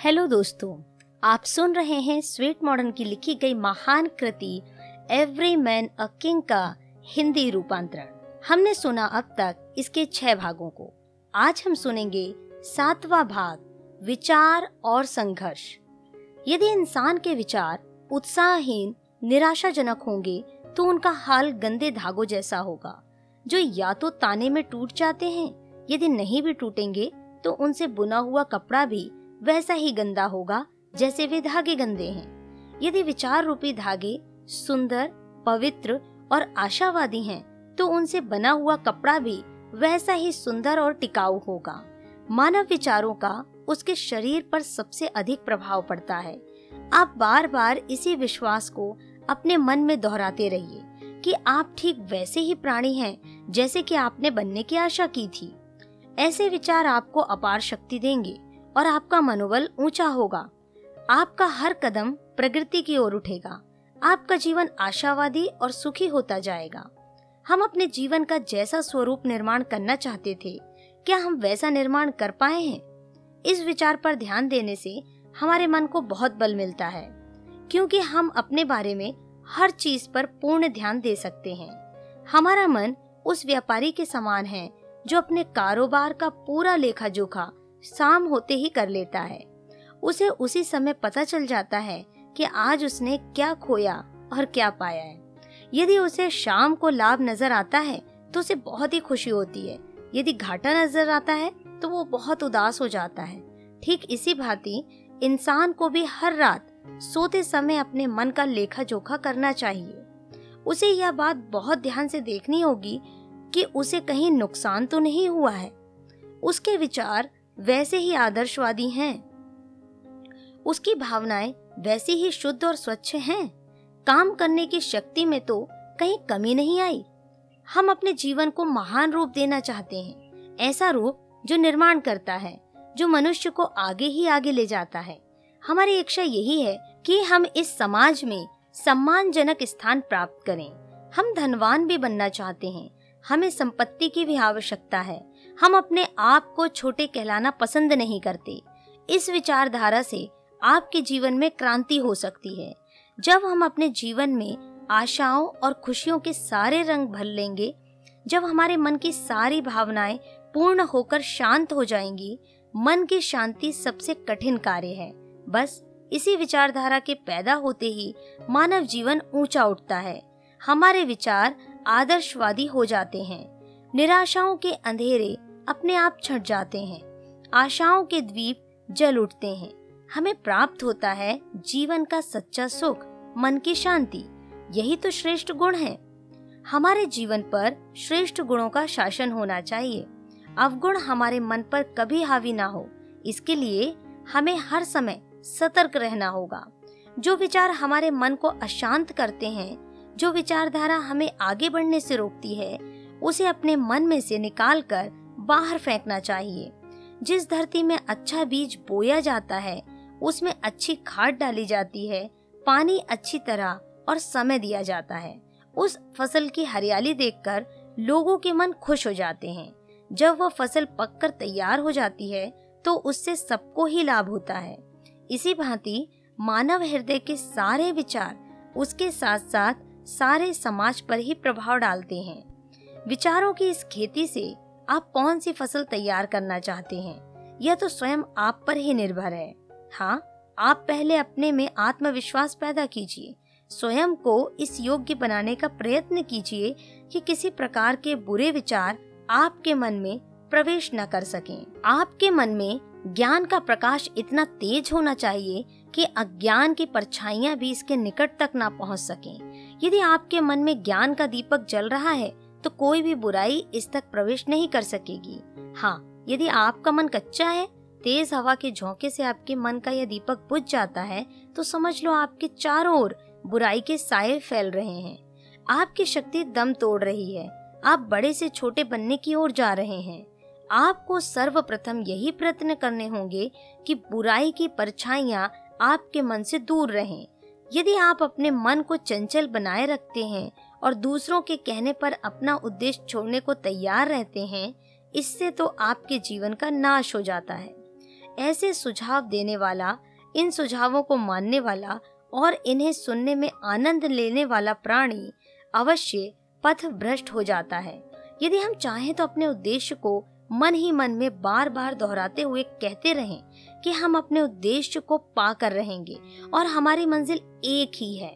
Hello दोस्तों, आप सुन रहे हैं स्वीट मॉडर्न की लिखी गई महान कृति, एवरी मैन अ किंग का हिंदी रूपांतरण। हमने सुना अब तक इसके छह भागों को। आज हम सुनेंगे सातवां भाग, विचार और संघर्ष। यदि इंसान के विचार उत्साहहीन, निराशाजनक होंगे तो उनका हाल गंदे धागों जैसा होगा, जो या तो ताने में टूट जाते हैं, यदि नहीं भी टूटेंगे तो उनसे बुना हुआ कपड़ा भी वैसा ही गंदा होगा जैसे वे धागे गंदे हैं। यदि विचार रूपी धागे सुंदर पवित्र और आशावादी हैं, तो उनसे बना हुआ कपड़ा भी वैसा ही सुंदर और टिकाऊ होगा। मानव विचारों का उसके शरीर पर सबसे अधिक प्रभाव पड़ता है। आप बार बार इसी विश्वास को अपने मन में दोहराते रहिए कि आप ठीक वैसे ही प्राणी हैं जैसे कि आपने बनने की आशा की थी। ऐसे विचार आपको अपार शक्ति देंगे। और आपका मनोबल ऊँचा होगा। आपका हर कदम प्रगति की ओर उठेगा। आपका जीवन आशावादी और सुखी होता जाएगा। हम अपने जीवन का जैसा स्वरूप निर्माण करना चाहते थे, क्या हम वैसा निर्माण कर पाए हैं? इस विचार पर ध्यान देने से हमारे मन को बहुत बल मिलता है, क्योंकि हम अपने बारे में हर चीज़ पर पूर्ण ध्यान दे सकते हैं। हमारा मन उस व्यापारी के समान है, जो अपने कारोबार का पूरा लेखा जोखा शाम होते ही कर लेता है। उसे उसी समय पता चल जाता है कि आज उसने क्या खोया और क्या पाया है। यदि उसे शाम को लाभ नज़र आता है तो उसे बहुत ही खुशी होती है। यदि घाटा नज़र आता है तो वो बहुत उदास हो जाता है। ठीक इसी भांति, इंसान को भी हर रात सोते समय अपने मन का लेखा जोखा करना चाहिए। उसे यह बात बहुत ध्यान से देखनी होगी कि उसे कहीं नुकसान तो नहीं हुआ है। उसके विचार वैसे ही आदर्शवादी हैं। उसकी भावनाएँ वैसी ही शुद्ध और स्वच्छ हैं। काम करने की शक्ति में तो कहीं कमी नहीं आई। हम अपने जीवन को महान रूप देना चाहते हैं, ऐसा रूप जो निर्माण करता है, जो मनुष्य को आगे ही आगे ले जाता है। हमारी इच्छा यही है कि हम इस समाज में सम्मानजनक स्थान प्राप्त करें। हम धनवान भी बनना चाहते हैं। हमें संपत्ति की भी आवश्यकता है। हम अपने आप को छोटे कहलाना पसंद नहीं करते। इस विचारधारा से आपके जीवन में क्रांति हो सकती है। जब हम अपने जीवन में आशाओं और खुशियों के सारे रंग भर लेंगे, जब हमारे मन की सारी भावनाएँ पूर्ण होकर शांत हो जाएँगी, मन की शांति सबसे कठिन कार्य है। बस इसी विचारधारा के पैदा होते ही मानव जीवन ऊँचा उठता है। हमारे विचार आदर्शवादी हो जाते हैं। निराशाओं के अंधेरे अपने आप छट जाते हैं। आशाओं के द्वीप जल उठते हैं। हमें प्राप्त होता है जीवन का सच्चा सुख, मन की शांति। यही तो श्रेष्ठ गुण है। हमारे जीवन पर श्रेष्ठ गुणों का शासन होना चाहिए। अवगुण हमारे मन पर कभी हावी ना हो। इसके लिए हमें हर समय सतर्क रहना होगा। जो विचार हमारे मन को अशांत करते हैं, जो विचारधारा हमें आगे बढ़ने से रोकती है, उसे अपने मन में से निकाल कर बाहर फेंकना चाहिए। जिस धरती में अच्छा बीज बोया जाता है, उसमें अच्छी खाद डाली जाती है, पानी अच्छी तरह और समय दिया जाता है। उस फ़सल की हरियाली देखकर लोगों के मन खुश हो जाते हैं। जब वह फ़सल पककर तैयार हो जाती है तो उससे सबको ही लाभ होता है। इसी भांति मानव हृदय के सारे विचार उसके साथ साथ सारे समाज पर ही प्रभाव डालते हैं। विचारों की इस खेती से आप कौन सी फ़सल तैयार करना चाहते हैं यह तो स्वयं आप पर ही निर्भर है हाँ आप पहले अपने में आत्मविश्वास पैदा कीजिए स्वयं को इस योग्य बनाने का प्रयत्न कीजिए कि किसी प्रकार के बुरे विचार आपके मन में प्रवेश न कर सकें। आपके मन में ज्ञान का प्रकाश इतना तेज होना चाहिए कि अज्ञान की परछाइयाँ भी इसके निकट तक ना पहुँच सकें। यदि आपके मन में ज्ञान का दीपक जल रहा है तो कोई भी बुराई इस तक प्रवेश नहीं कर सकेगी। हाँ यदि आपका मन कच्चा है, तेज हवा के झोंके से आपके मन का यह दीपक बुझ जाता है तो समझ लो आपके चारों ओर बुराई के साये फैल रहे हैं। आपकी शक्ति दम तोड़ रही है। आप बड़े से छोटे बनने की ओर जा रहे हैं। आपको सर्वप्रथम यही प्रयत्न करने होंगे कि बुराई की परछाइयाँ आपके मन से दूर रहें। यदि आप अपने मन को चंचल बनाए रखते हैं और दूसरों के कहने पर अपना उद्देश्य छोड़ने को तैयार रहते हैं, इससे तो आपके जीवन का नाश हो जाता है। ऐसे सुझाव देने वाला, इन सुझावों को मानने वाला और इन्हें सुनने में आनंद लेने वाला प्राणी अवश्य पथ भ्रष्ट हो जाता है। यदि हम चाहें तो अपने उद्देश्य को मन ही मन में बार बार दोहराते हुए कहते रहें कि हम अपने उद्देश्य को पाकर रहेंगे और हमारी मंजिल एक ही है।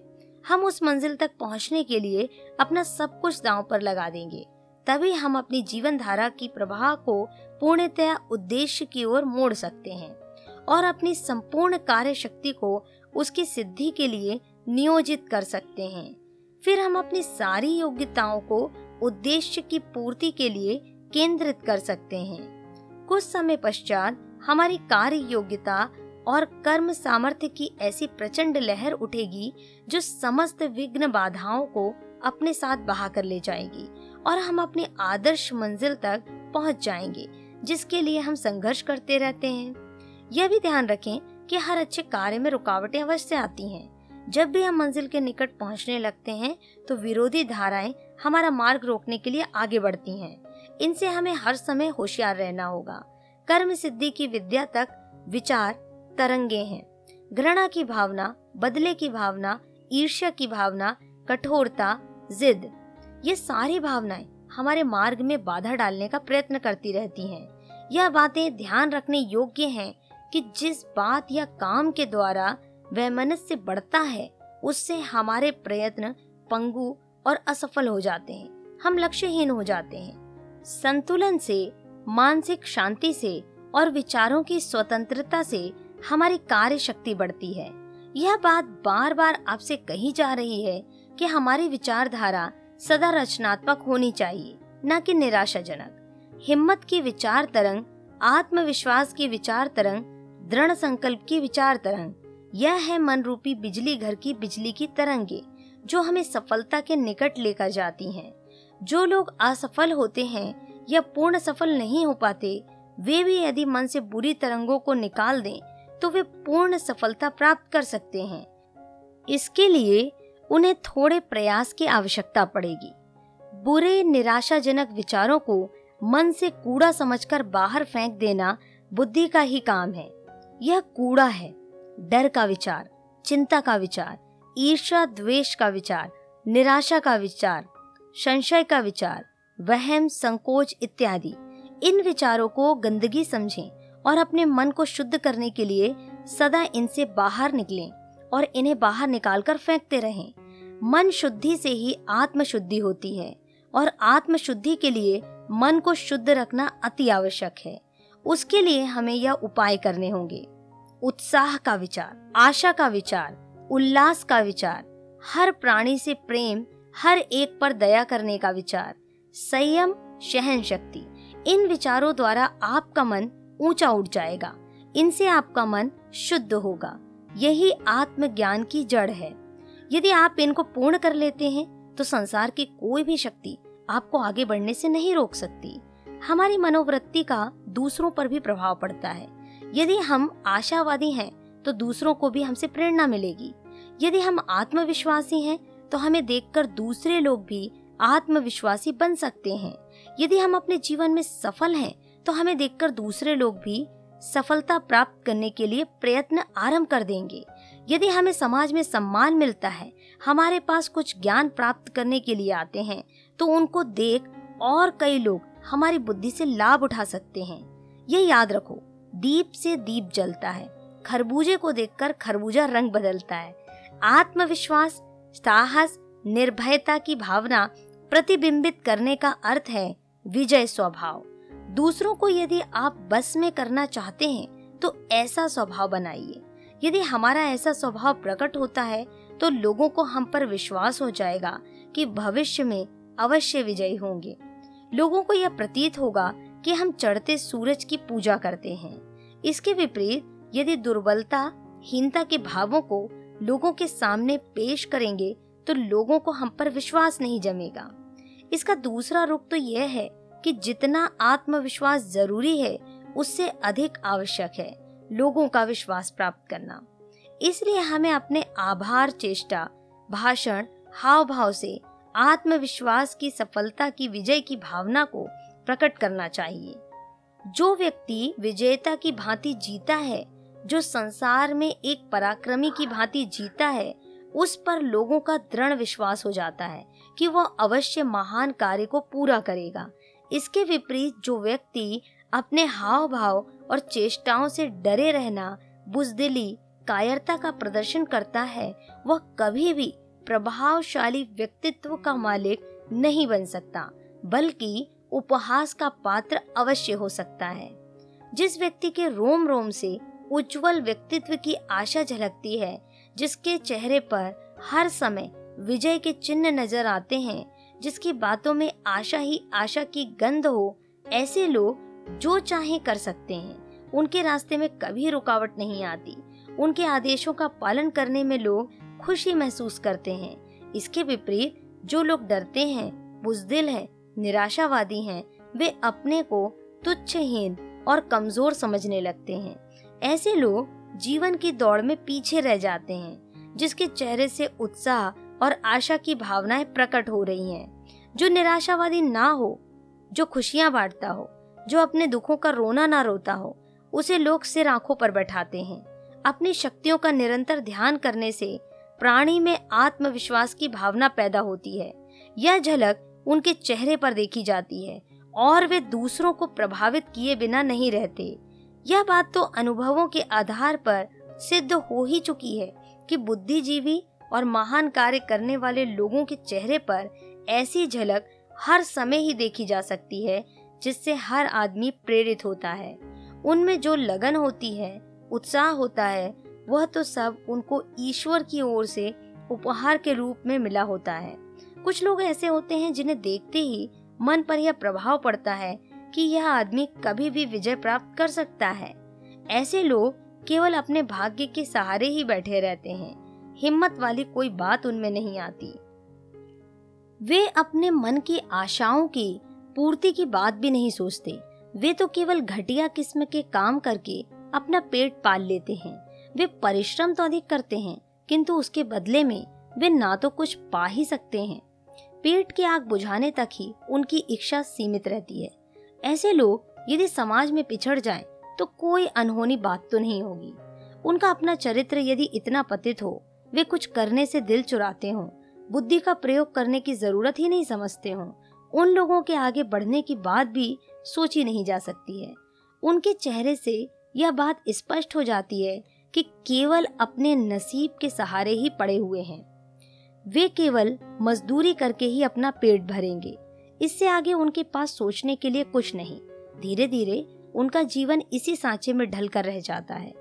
हम उस मंजिल तक पहुँचने के लिए अपना सब कुछ दांव पर लगा देंगे। तभी हम अपनी जीवन धारा की प्रवाह को पूर्णतया उद्देश्य की ओर मोड़ सकते हैं और अपनी संपूर्ण कार्य शक्ति को उसकी सिद्धि के लिए नियोजित कर सकते हैं। फिर हम अपनी सारी योग्यताओं को उद्देश्य की पूर्ति के लिए केंद्रित कर सकते हैं। कुछ समय पश्चात हमारी कार्य योग्यता और कर्म सामर्थ्य की ऐसी प्रचंड लहर उठेगी जो समस्त विघ्न बाधाओं को अपने साथ बहा कर ले जाएगी और हम अपने आदर्श मंजिल तक पहुँच जाएँगे, जिसके लिए हम संघर्ष करते रहते हैं। यह भी ध्यान रखें कि हर अच्छे कार्य में रुकावटें अवश्य आती हैं। जब भी हम मंजिल के निकट पहुँचने लगते हैं तो विरोधी धाराएँ हमारा मार्ग रोकने के लिए आगे बढ़ती हैं। इनसे हमें हर समय होशियार रहना होगा। कर्म सिद्धि की विद्या तक विचार तरंगे हैं घृणा की भावना, बदले की भावना, ईर्ष्या की भावना, कठोरता, जिद, ये सारी भावनाएँ हमारे मार्ग में बाधा डालने का प्रयत्न करती रहती हैं। यह बातें ध्यान रखने योग्य हैं कि जिस बात या काम के द्वारा वह मनुष्य बढ़ता है, उससे हमारे प्रयत्न पंगु और असफल हो जाते हैं, हम लक्ष्यहीन हो जाते हैं संतुलन से, मानसिक शांति से और विचारों की स्वतंत्रता से हमारी कार्य शक्ति बढ़ती है यह बात बार बार आपसे कही जा रही है कि हमारी विचारधारा सदा रचनात्मक होनी चाहिए, न कि निराशाजनक हिम्मत की विचार तरंग, आत्मविश्वास की विचार तरंग, दृढ़ संकल्प की विचार तरंग, यह है मन रूपी बिजली घर की बिजली की तरंगे, जो हमें सफलता के निकट लेकर जाती हैं। जो लोग असफल होते हैं या पूर्ण सफल नहीं हो पाते, वे भी यदि मन से बुरी तरंगों को निकाल दें तो वे पूर्ण सफलता प्राप्त कर सकते हैं। इसके लिए उन्हें थोड़े प्रयास की आवश्यकता पड़ेगी। बुरे, निराशाजनक विचारों को मन से कूड़ा समझकर बाहर फेंक देना बुद्धि का ही काम है। यह कूड़ा है। डर का विचार, चिंता का विचार ईर्षा द्वेष का विचार, निराशा का विचार, संशय का विचार, वहम, संकोच इत्यादि। इन विचारों को गंदगी समझें। और अपने मन को शुद्ध करने के लिए सदा इनसे बाहर निकलें और इन्हें बाहर निकालकर फेंकते रहें। मन शुद्धि से ही आत्म शुद्धि होती है और आत्म शुद्धि के लिए मन को शुद्ध रखना अति आवश्यक है। उसके लिए हमें यह उपाय करने होंगे। उत्साह का विचार, आशा का विचार, उल्लास का विचार, हर प्राणी से प्रेम, हर एक पर दया करने का विचार, संयम सहन शक्ति इन विचारों द्वारा आपका मन ऊँचा उठ जाएगा। इनसे आपका मन शुद्ध होगा। यही आत्मज्ञान की जड़ है। यदि आप इनको पूर्ण कर लेते हैं तो संसार की कोई भी शक्ति आपको आगे बढ़ने से नहीं रोक सकती। हमारी मनोवृत्ति का दूसरों पर भी प्रभाव पड़ता है। यदि हम आशावादी हैं तो दूसरों को भी हमसे प्रेरणा मिलेगी। यदि हम आत्मविश्वासी हैं तो हमें देखकर दूसरे लोग भी आत्मविश्वासी बन सकते हैं। यदि हम अपने जीवन में सफल हैं तो हमें देखकर दूसरे लोग भी सफलता प्राप्त करने के लिए प्रयत्न आरंभ कर देंगे। यदि हमें समाज में सम्मान मिलता है, हमारे पास कुछ ज्ञान प्राप्त करने के लिए आते हैं तो उनको देख और कई लोग हमारी बुद्धि से लाभ उठा सकते हैं। ये याद रखो, दीप से दीप जलता है, खरबूजे को देखकर खरबूजा रंग बदलता है। आत्मविश्वास, साहस, निर्भयता की भावना प्रतिबिंबित करने का अर्थ है विजय स्वभाव। दूसरों को यदि आप बस में करना चाहते हैं तो ऐसा स्वभाव बनाइए। यदि हमारा ऐसा स्वभाव प्रकट होता है तो लोगों को हम पर विश्वास हो जाएगा कि भविष्य में अवश्य विजयी होंगे। लोगों को यह प्रतीत होगा कि हम चढ़ते सूरज की पूजा करते हैं। इसके विपरीत, यदि दुर्बलता, हीनता के भावों को लोगों के सामने पेश करेंगे तो लोगों को हम पर विश्वास नहीं जमेगा। इसका दूसरा रुख तो यह है कि जितना आत्मविश्वास ज़रूरी है, उससे अधिक आवश्यक है लोगों का विश्वास प्राप्त करना। इसलिए हमें अपने आभार चेष्टा, भाषण हाव भाव से आत्मविश्वास की सफलता की विजय की भावना को प्रकट करना चाहिए। जो व्यक्ति विजेता की भांति जीता है, जो संसार में एक पराक्रमी की भांति जीता है, उस पर लोगों का दृढ़ विश्वास हो जाता है कि वह अवश्य महान कार्य को पूरा करेगा। इसके विपरीत जो व्यक्ति अपने हाव भाव और चेष्टाओं से डरे रहना, बुजदिली, कायरता का प्रदर्शन करता है, वह कभी भी प्रभावशाली व्यक्तित्व का मालिक नहीं बन सकता, बल्कि उपहास का पात्र अवश्य हो सकता है। जिस व्यक्ति के रोम रोम से उज्जवल व्यक्तित्व की आशा झलकती है, जिसके चेहरे पर हर समय विजय के चिन्ह नज़र आते हैं जिसकी बातों में आशा ही आशा की गंध हो ऐसे लोग जो चाहे कर सकते हैं। उनके रास्ते में कभी रुकावट नहीं आती। उनके आदेशों का पालन करने में लोग खुशी महसूस करते हैं। इसके विपरीत जो लोग डरते हैं बुजदिल हैं, निराशावादी हैं, वे अपने को तुच्छहीन और कमज़ोर समझने लगते हैं। ऐसे लोग जीवन की दौड़ में पीछे रह जाते हैं जिसके चेहरे से उत्साह और आशा की भावनाएँ प्रकट हो रही हैं। जो निराशावादी ना हो, जो खुशियाँ बांटता हो, जो अपने दुखों का रोना ना रोता हो, उसे लोग सिर आँखों पर बैठाते हैं। अपनी शक्तियों का निरंतर ध्यान करने से प्राणी में आत्मविश्वास की भावना पैदा होती है। यह झलक उनके चेहरे पर देखी जाती है और वे दूसरों को प्रभावित किए बिना नहीं रहते। यह बात तो अनुभवों के आधार पर सिद्ध हो ही चुकी है कि बुद्धिजीवी और महान कार्य करने वाले लोगों के चेहरे पर ऐसी झलक हर समय ही देखी जा सकती है, जिससे हर आदमी प्रेरित होता है। उनमें जो लगन होती है, उत्साह होता है, वह तो सब उनको ईश्वर की ओर से उपहार के रूप में मिला होता है। कुछ लोग ऐसे होते हैं जिन्हें देखते ही मन पर यह प्रभाव पड़ता है कि यह आदमी कभी भी विजय प्राप्त कर सकता है। ऐसे लोग केवल अपने भाग्य के सहारे ही बैठे रहते हैं। हिम्मत वाली कोई बात उनमें नहीं आती। वे अपने मन की आशाओं की पूर्ति की बात भी नहीं सोचते। वे तो केवल घटिया किस्म के काम करके अपना पेट पाल लेते हैं। वे परिश्रम तो अधिक करते हैं किंतु उसके बदले में वे ना तो कुछ पा ही सकते हैं। पेट की आग बुझाने तक ही उनकी इच्छा सीमित रहती है। ऐसे लोग यदि समाज में पिछड़ जाएँ, तो कोई अनहोनी बात तो नहीं होगी। उनका अपना चरित्र यदि इतना पतित हो वे कुछ करने से दिल चुराते हों बुद्धि का प्रयोग करने की ज़रूरत ही नहीं समझते हों। उन लोगों के आगे बढ़ने की बात भी सोची नहीं जा सकती है। उनके चेहरे से यह बात स्पष्ट हो जाती है कि केवल अपने नसीब के सहारे ही पड़े हुए हैं। वे केवल मजदूरी करके ही अपना पेट भरेंगे। इससे आगे उनके पास सोचने के लिए कुछ नहीं। धीरे धीरे उनका जीवन इसी सांचे में ढल कर रह जाता है।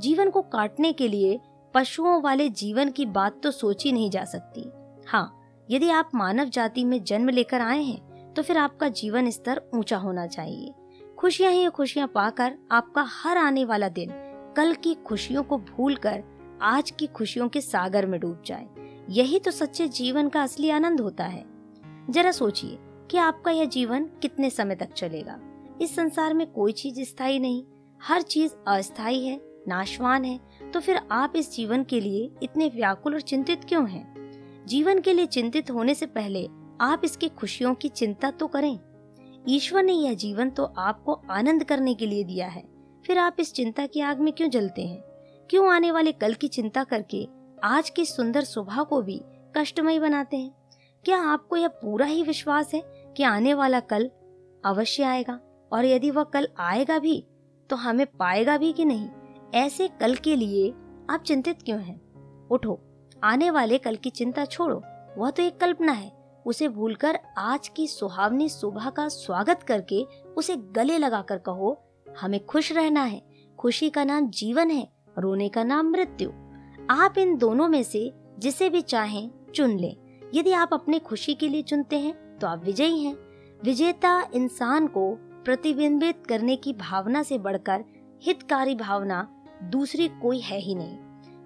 जीवन को काटने के लिए पशुओं वाले जीवन की बात तो सोची नहीं जा सकती। हाँ यदि आप मानव जाति में जन्म लेकर आए हैं तो फिर आपका जीवन स्तर ऊँचा होना चाहिए। खुशियाँ ही खुशियाँ पाकर आपका हर आने वाला दिन कल की खुशियों को भूलकर आज की खुशियों के सागर में डूब जाए। यही तो सच्चे जीवन का असली आनंद होता है। जरा सोचिए कि आपका यह जीवन कितने समय तक चलेगा। इस संसार में कोई चीज़ स्थायी नहीं। हर चीज़ अस्थायी है, नाशवान है। तो फिर आप इस जीवन के लिए इतने व्याकुल और चिंतित क्यों हैं? जीवन के लिए चिंतित होने से पहले आप इसकी खुशियों की चिंता तो करें। ईश्वर ने यह जीवन तो आपको आनंद करने के लिए दिया है। फिर आप इस चिंता की आग में क्यों जलते हैं? क्यों आने वाले कल की चिंता करके आज की सुंदर सुबह को भी कष्टमय बनाते हैं? क्या आपको यह पूरा ही विश्वास है कि आने वाला कल अवश्य आएगा? और यदि वह कल आएगा भी तो हमें पाएगा भी कि नहीं? ऐसे कल के लिए आप चिंतित क्यों हैं? उठो। आने वाले कल की चिंता छोड़ो, वह तो एक कल्पना है। उसे भूलकर आज की सुहावनी सुबह का स्वागत करके उसे गले लगाकर कहो, हमें खुश रहना है, खुशी का नाम जीवन है, रोने का नाम मृत्यु। आप इन दोनों में से जिसे भी चाहें चुन लें। यदि आप अपने खुशी के लिए चुनते हैं तो आप विजयी हैं। विजेता इंसान को प्रतिबिंबित करने की भावना से बढ़कर हितकारी भावना दूसरी कोई है ही नहीं।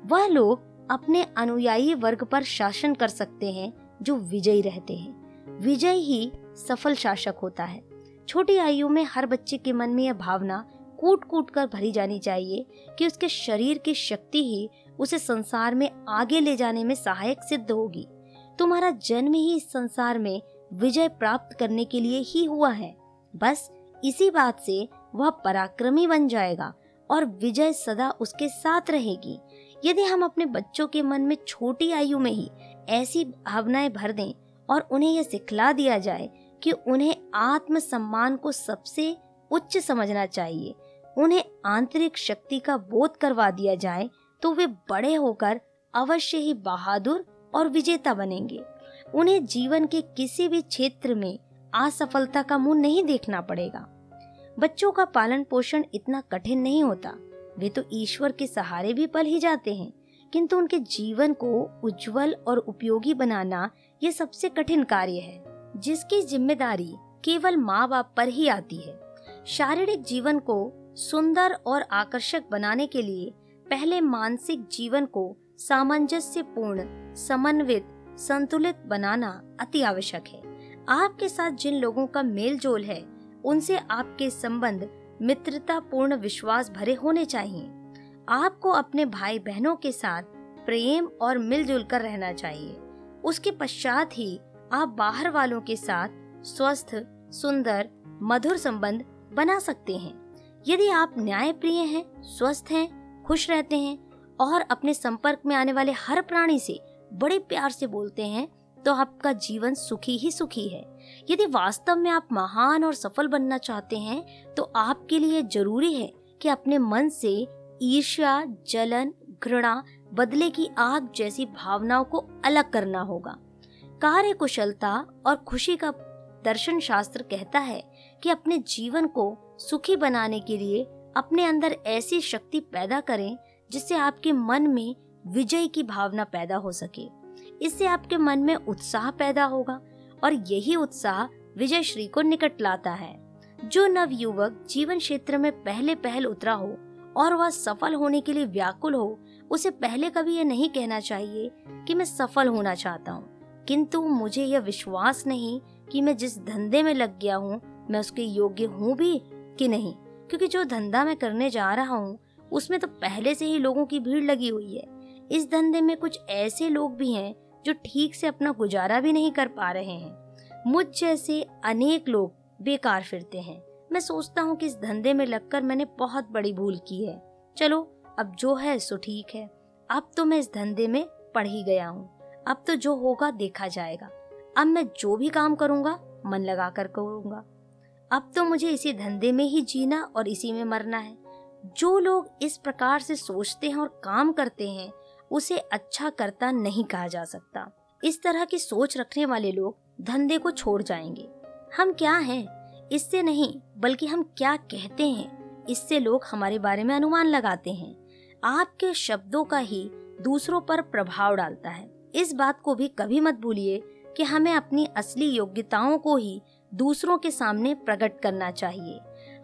वह लोग अपने अनुयायी वर्ग पर शासन कर सकते हैं, जो विजयी रहते हैं। विजय ही सफल शासक होता है। छोटी आयु में हर बच्चे के मन में यह भावना कूट कूट कर भरी जानी चाहिए कि उसके शरीर की शक्ति ही उसे संसार में आगे ले जाने में सहायक सिद्ध होगी। तुम्हारा जन्म ही इस संसार में विजय प्राप्त करने के लिए ही हुआ है। बस इसी बात से वह पराक्रमी बन जाएगा और विजय सदा उसके साथ रहेगी। यदि हम अपने बच्चों के मन में छोटी आयु में ही ऐसी भावनाएँ भर दें और उन्हें यह सिखला दिया जाए कि उन्हें आत्म सम्मान को सबसे उच्च समझना चाहिए, उन्हें आंतरिक शक्ति का बोध करवा दिया जाए तो वे बड़े होकर अवश्य ही बहादुर और विजेता बनेंगे। उन्हें जीवन के किसी भी क्षेत्र में असफलता का मुँह नहीं देखना पड़ेगा। बच्चों का पालन पोषण इतना कठिन नहीं होता। वे तो ईश्वर के सहारे भी पल ही जाते हैं, किंतु उनके जीवन को उज्जवल और उपयोगी बनाना ये सबसे कठिन कार्य है, जिसकी ज़िम्मेदारी केवल माँ बाप पर ही आती है। शारीरिक जीवन को सुंदर और आकर्षक बनाने के लिए पहले मानसिक जीवन को सामंजस्यपूर्ण, समन्वित, संतुलित बनाना अति आवश्यक है। आपके साथ जिन लोगों का मेल जोल है, उनसे आपके संबंध मित्रता पूर्ण विश्वास भरे होने चाहिए। आपको अपने भाई बहनों के साथ प्रेम और मिलजुल कर रहना चाहिए। उसके पश्चात ही आप बाहर वालों के साथ स्वस्थ, सुंदर, मधुर संबंध बना सकते हैं। यदि आप न्याय प्रिय हैं, स्वस्थ हैं, खुश रहते हैं और अपने संपर्क में आने वाले हर प्राणी से बड़े प्यार से बोलते हैं तो आपका जीवन सुखी ही सुखी है। यदि वास्तव में आप महान और सफल बनना चाहते हैं तो आपके लिए ज़रूरी है कि अपने मन से ईर्ष्या, जलन, घृणा, बदले की आग जैसी भावनाओं को अलग करना होगा। कार्य कुशलता और खुशी का दर्शन शास्त्र कहता है कि अपने जीवन को सुखी बनाने के लिए अपने अंदर ऐसी शक्ति पैदा करें, जिससे आपके मन में विजय की भावना पैदा हो सके। इससे आपके मन में उत्साह पैदा होगा और यही उत्साह विजय श्री को निकट लाता है। जो नव युवक जीवन क्षेत्र में पहले पहल उतरा हो और वह सफल होने के लिए व्याकुल हो, उसे पहले कभी यह नहीं कहना चाहिए कि मैं सफल होना चाहता हूँ। किंतु मुझे यह विश्वास नहीं कि मैं जिस धंधे में लग गया हूँ, मैं उसके योग्य हूँ भी कि नहीं। क्योंकि जो धंधा मैं करने जा रहा हूँ, उसमें तो पहले से ही लोगों की भीड़ लगी हुई है। इस धंधे में कुछ ऐसे लोग भी हैं जो ठीक से अपना गुजारा भी नहीं कर पा रहे हैं। मुझ जैसे अनेक लोग बेकार फिरते हैं। मैं सोचता हूँ कि इस धंधे में लगकर मैंने बहुत बड़ी भूल की है। चलो, अब जो है सो ठीक है। अब तो मैं इस धंधे में पढ़ ही गया हूँ। अब तो जो होगा देखा जाएगा। अब मैं जो भी काम करूँगा, मन लगा कर करूँगा। अब तो मुझे इसी धंधे में ही जीना और इसी में मरना है। जो लोग इस प्रकार से सोचते हैं और काम करते हैं उसे अच्छा करता नहीं कहा जा सकता। इस तरह की सोच रखने वाले लोग धंधे को छोड़ जाएँगे। हम क्या हैं? इससे नहीं, बल्कि हम क्या कहते हैं? इससे लोग हमारे बारे में अनुमान लगाते हैं। आपके शब्दों का ही दूसरों पर प्रभाव डालता है। इस बात को भी कभी मत भूलिए कि हमें अपनी असली योग्यताओं को ही दूसरों के सामने प्रकट करना चाहिए।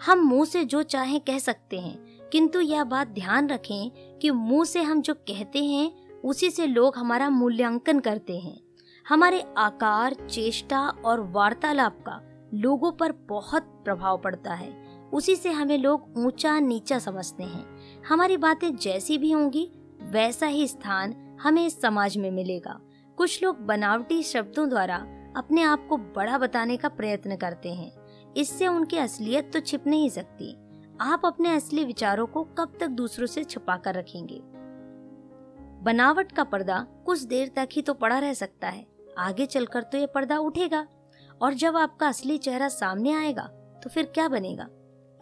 हम मुँह से जो चाहे कह सकते हैं किंतु यह बात ध्यान रखें कि मुँह से हम जो कहते हैं, उसी से लोग हमारा मूल्यांकन करते हैं। हमारे आकार, चेष्टा और वार्तालाप का लोगों पर बहुत प्रभाव पड़ता है। उसी से हमें लोग ऊँचा नीचा समझते हैं। हमारी बातें जैसी भी होंगी, वैसा ही स्थान हमें इस समाज में मिलेगा। कुछ लोग बनावटी शब्दों द्वारा अपने आप को बड़ा बताने का प्रयत्न करते हैं। इससे उनकी असलियत तो छिप नहीं सकती। आप अपने असली विचारों को कब तक दूसरों से छुपा कर रखेंगे? बनावट का पर्दा कुछ देर तक ही तो पड़ा रह सकता है। आगे चलकर तो ये पर्दा उठेगा और जब आपका असली चेहरा सामने आएगा तो फिर क्या बनेगा?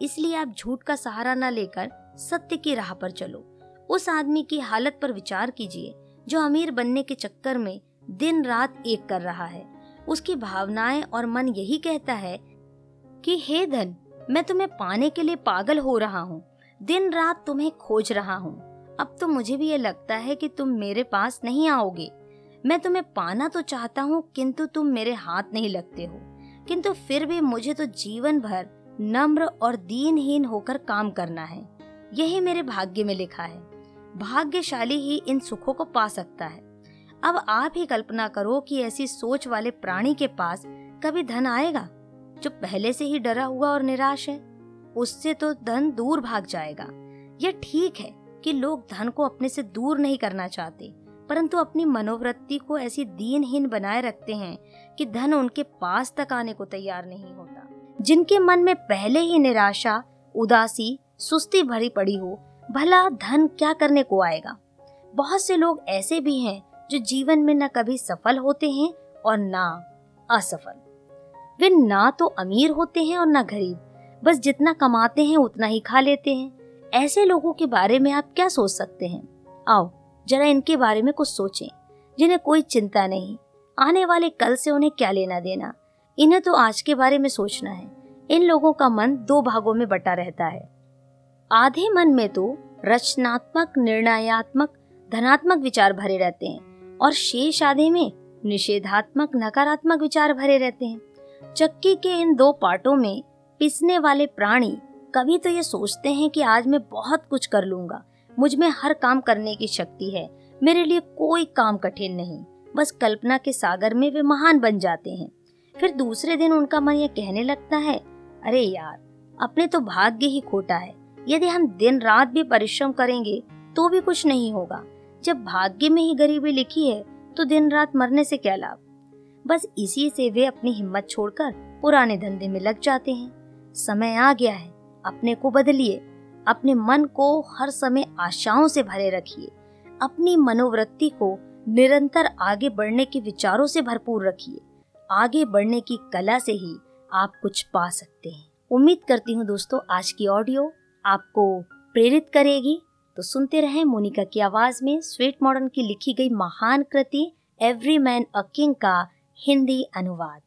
इसलिए आप झूठ का सहारा न लेकर सत्य की राह पर चलो। उस आदमी की हालत पर विचार कीजिए, जो अमीर बनने के चक्कर में दिन रात एक कर रहा है। उसकी भावनाएँ और मन यही कहता है कि, हे धन मैं तुम्हें पाने के लिए पागल हो रहा हूँ। दिन रात तुम्हें खोज रहा हूँ। अब तो मुझे भी ये लगता है कि तुम मेरे पास नहीं आओगे। मैं तुम्हें पाना तो चाहता हूँ, किंतु तुम मेरे हाथ नहीं लगते हो। किंतु फिर भी मुझे तो जीवन भर नम्र और दीनहीन होकर काम करना है। यही मेरे भाग्य में लिखा है। भाग्यशाली ही इन सुखों को पा सकता है। अब आप ही कल्पना करो कि ऐसी सोच वाले प्राणी के पास कभी धन आएगा। जो पहले से ही डरा हुआ और निराश है, उससे तो धन दूर भाग जाएगा। यह ठीक है कि लोग धन को अपने से दूर नहीं करना चाहते, परंतु अपनी मनोवृत्ति को ऐसी दीनहीन बनाए रखते हैं कि धन उनके पास तक आने को तैयार नहीं होता। जिनके मन में पहले ही निराशा, उदासी, सुस्ती भरी पड़ी हो, भला धन क्या करने को आएगा? बहुत से लोग ऐसे भी हैं जो जीवन में न कभी सफल होते हैं और ना असफल। वे ना तो अमीर होते हैं और ना गरीब। बस जितना कमाते हैं, उतना ही खा लेते हैं। ऐसे लोगों के बारे में आप क्या सोच सकते हैं? आओ, जरा इनके बारे में कुछ सोचें, जिन्हें कोई चिंता नहीं। आने वाले कल से उन्हें क्या लेना देना? इन्हें तो आज के बारे में सोचना है। इन लोगों का मन दो भागों में बटा रहता है। आधे मन में तो रचनात्मक, निर्णयात्मक, धनात्मक विचार भरे रहते हैं और शेष आधे में निषेधात्मक, नकारात्मक विचार भरे रहते हैं। चक्की के इन दो पार्टों में पिसने वाले प्राणी कभी तो ये सोचते हैं कि आज मैं बहुत कुछ कर लूँगा। मुझमें हर काम करने की शक्ति है। मेरे लिए कोई काम कठिन नहीं। बस कल्पना के सागर में वे महान बन जाते हैं। फिर दूसरे दिन उनका मन यह कहने लगता है, अरे यार, अपने तो भाग्य ही खोटा है। यदि हम दिन रात भी परिश्रम करेंगे तो भी कुछ नहीं होगा। जब भाग्य में ही गरीबी लिखी है तो दिन रात मरने से क्या लाभ? बस इसी से वे अपनी हिम्मत छोड़कर पुराने धंधे में लग जाते हैं। समय आ गया है, अपने को बदलिए, अपने मन को हर समय आशाओं से भरे रखिए, अपनी मनोवृत्ति को निरंतर आगे बढ़ने के विचारों से भरपूर रखिए। आगे बढ़ने की कला से ही आप कुछ पा सकते हैं। उम्मीद करती हूँ दोस्तों, आज की ऑडियो आपको प्रेरित करेगी। तो सुनते रहें मोनिका की आवाज़ में स्वीट मॉडर्न की लिखी गई महान कृति, एवरी मैन अ किंग का हिंदी अनुवाद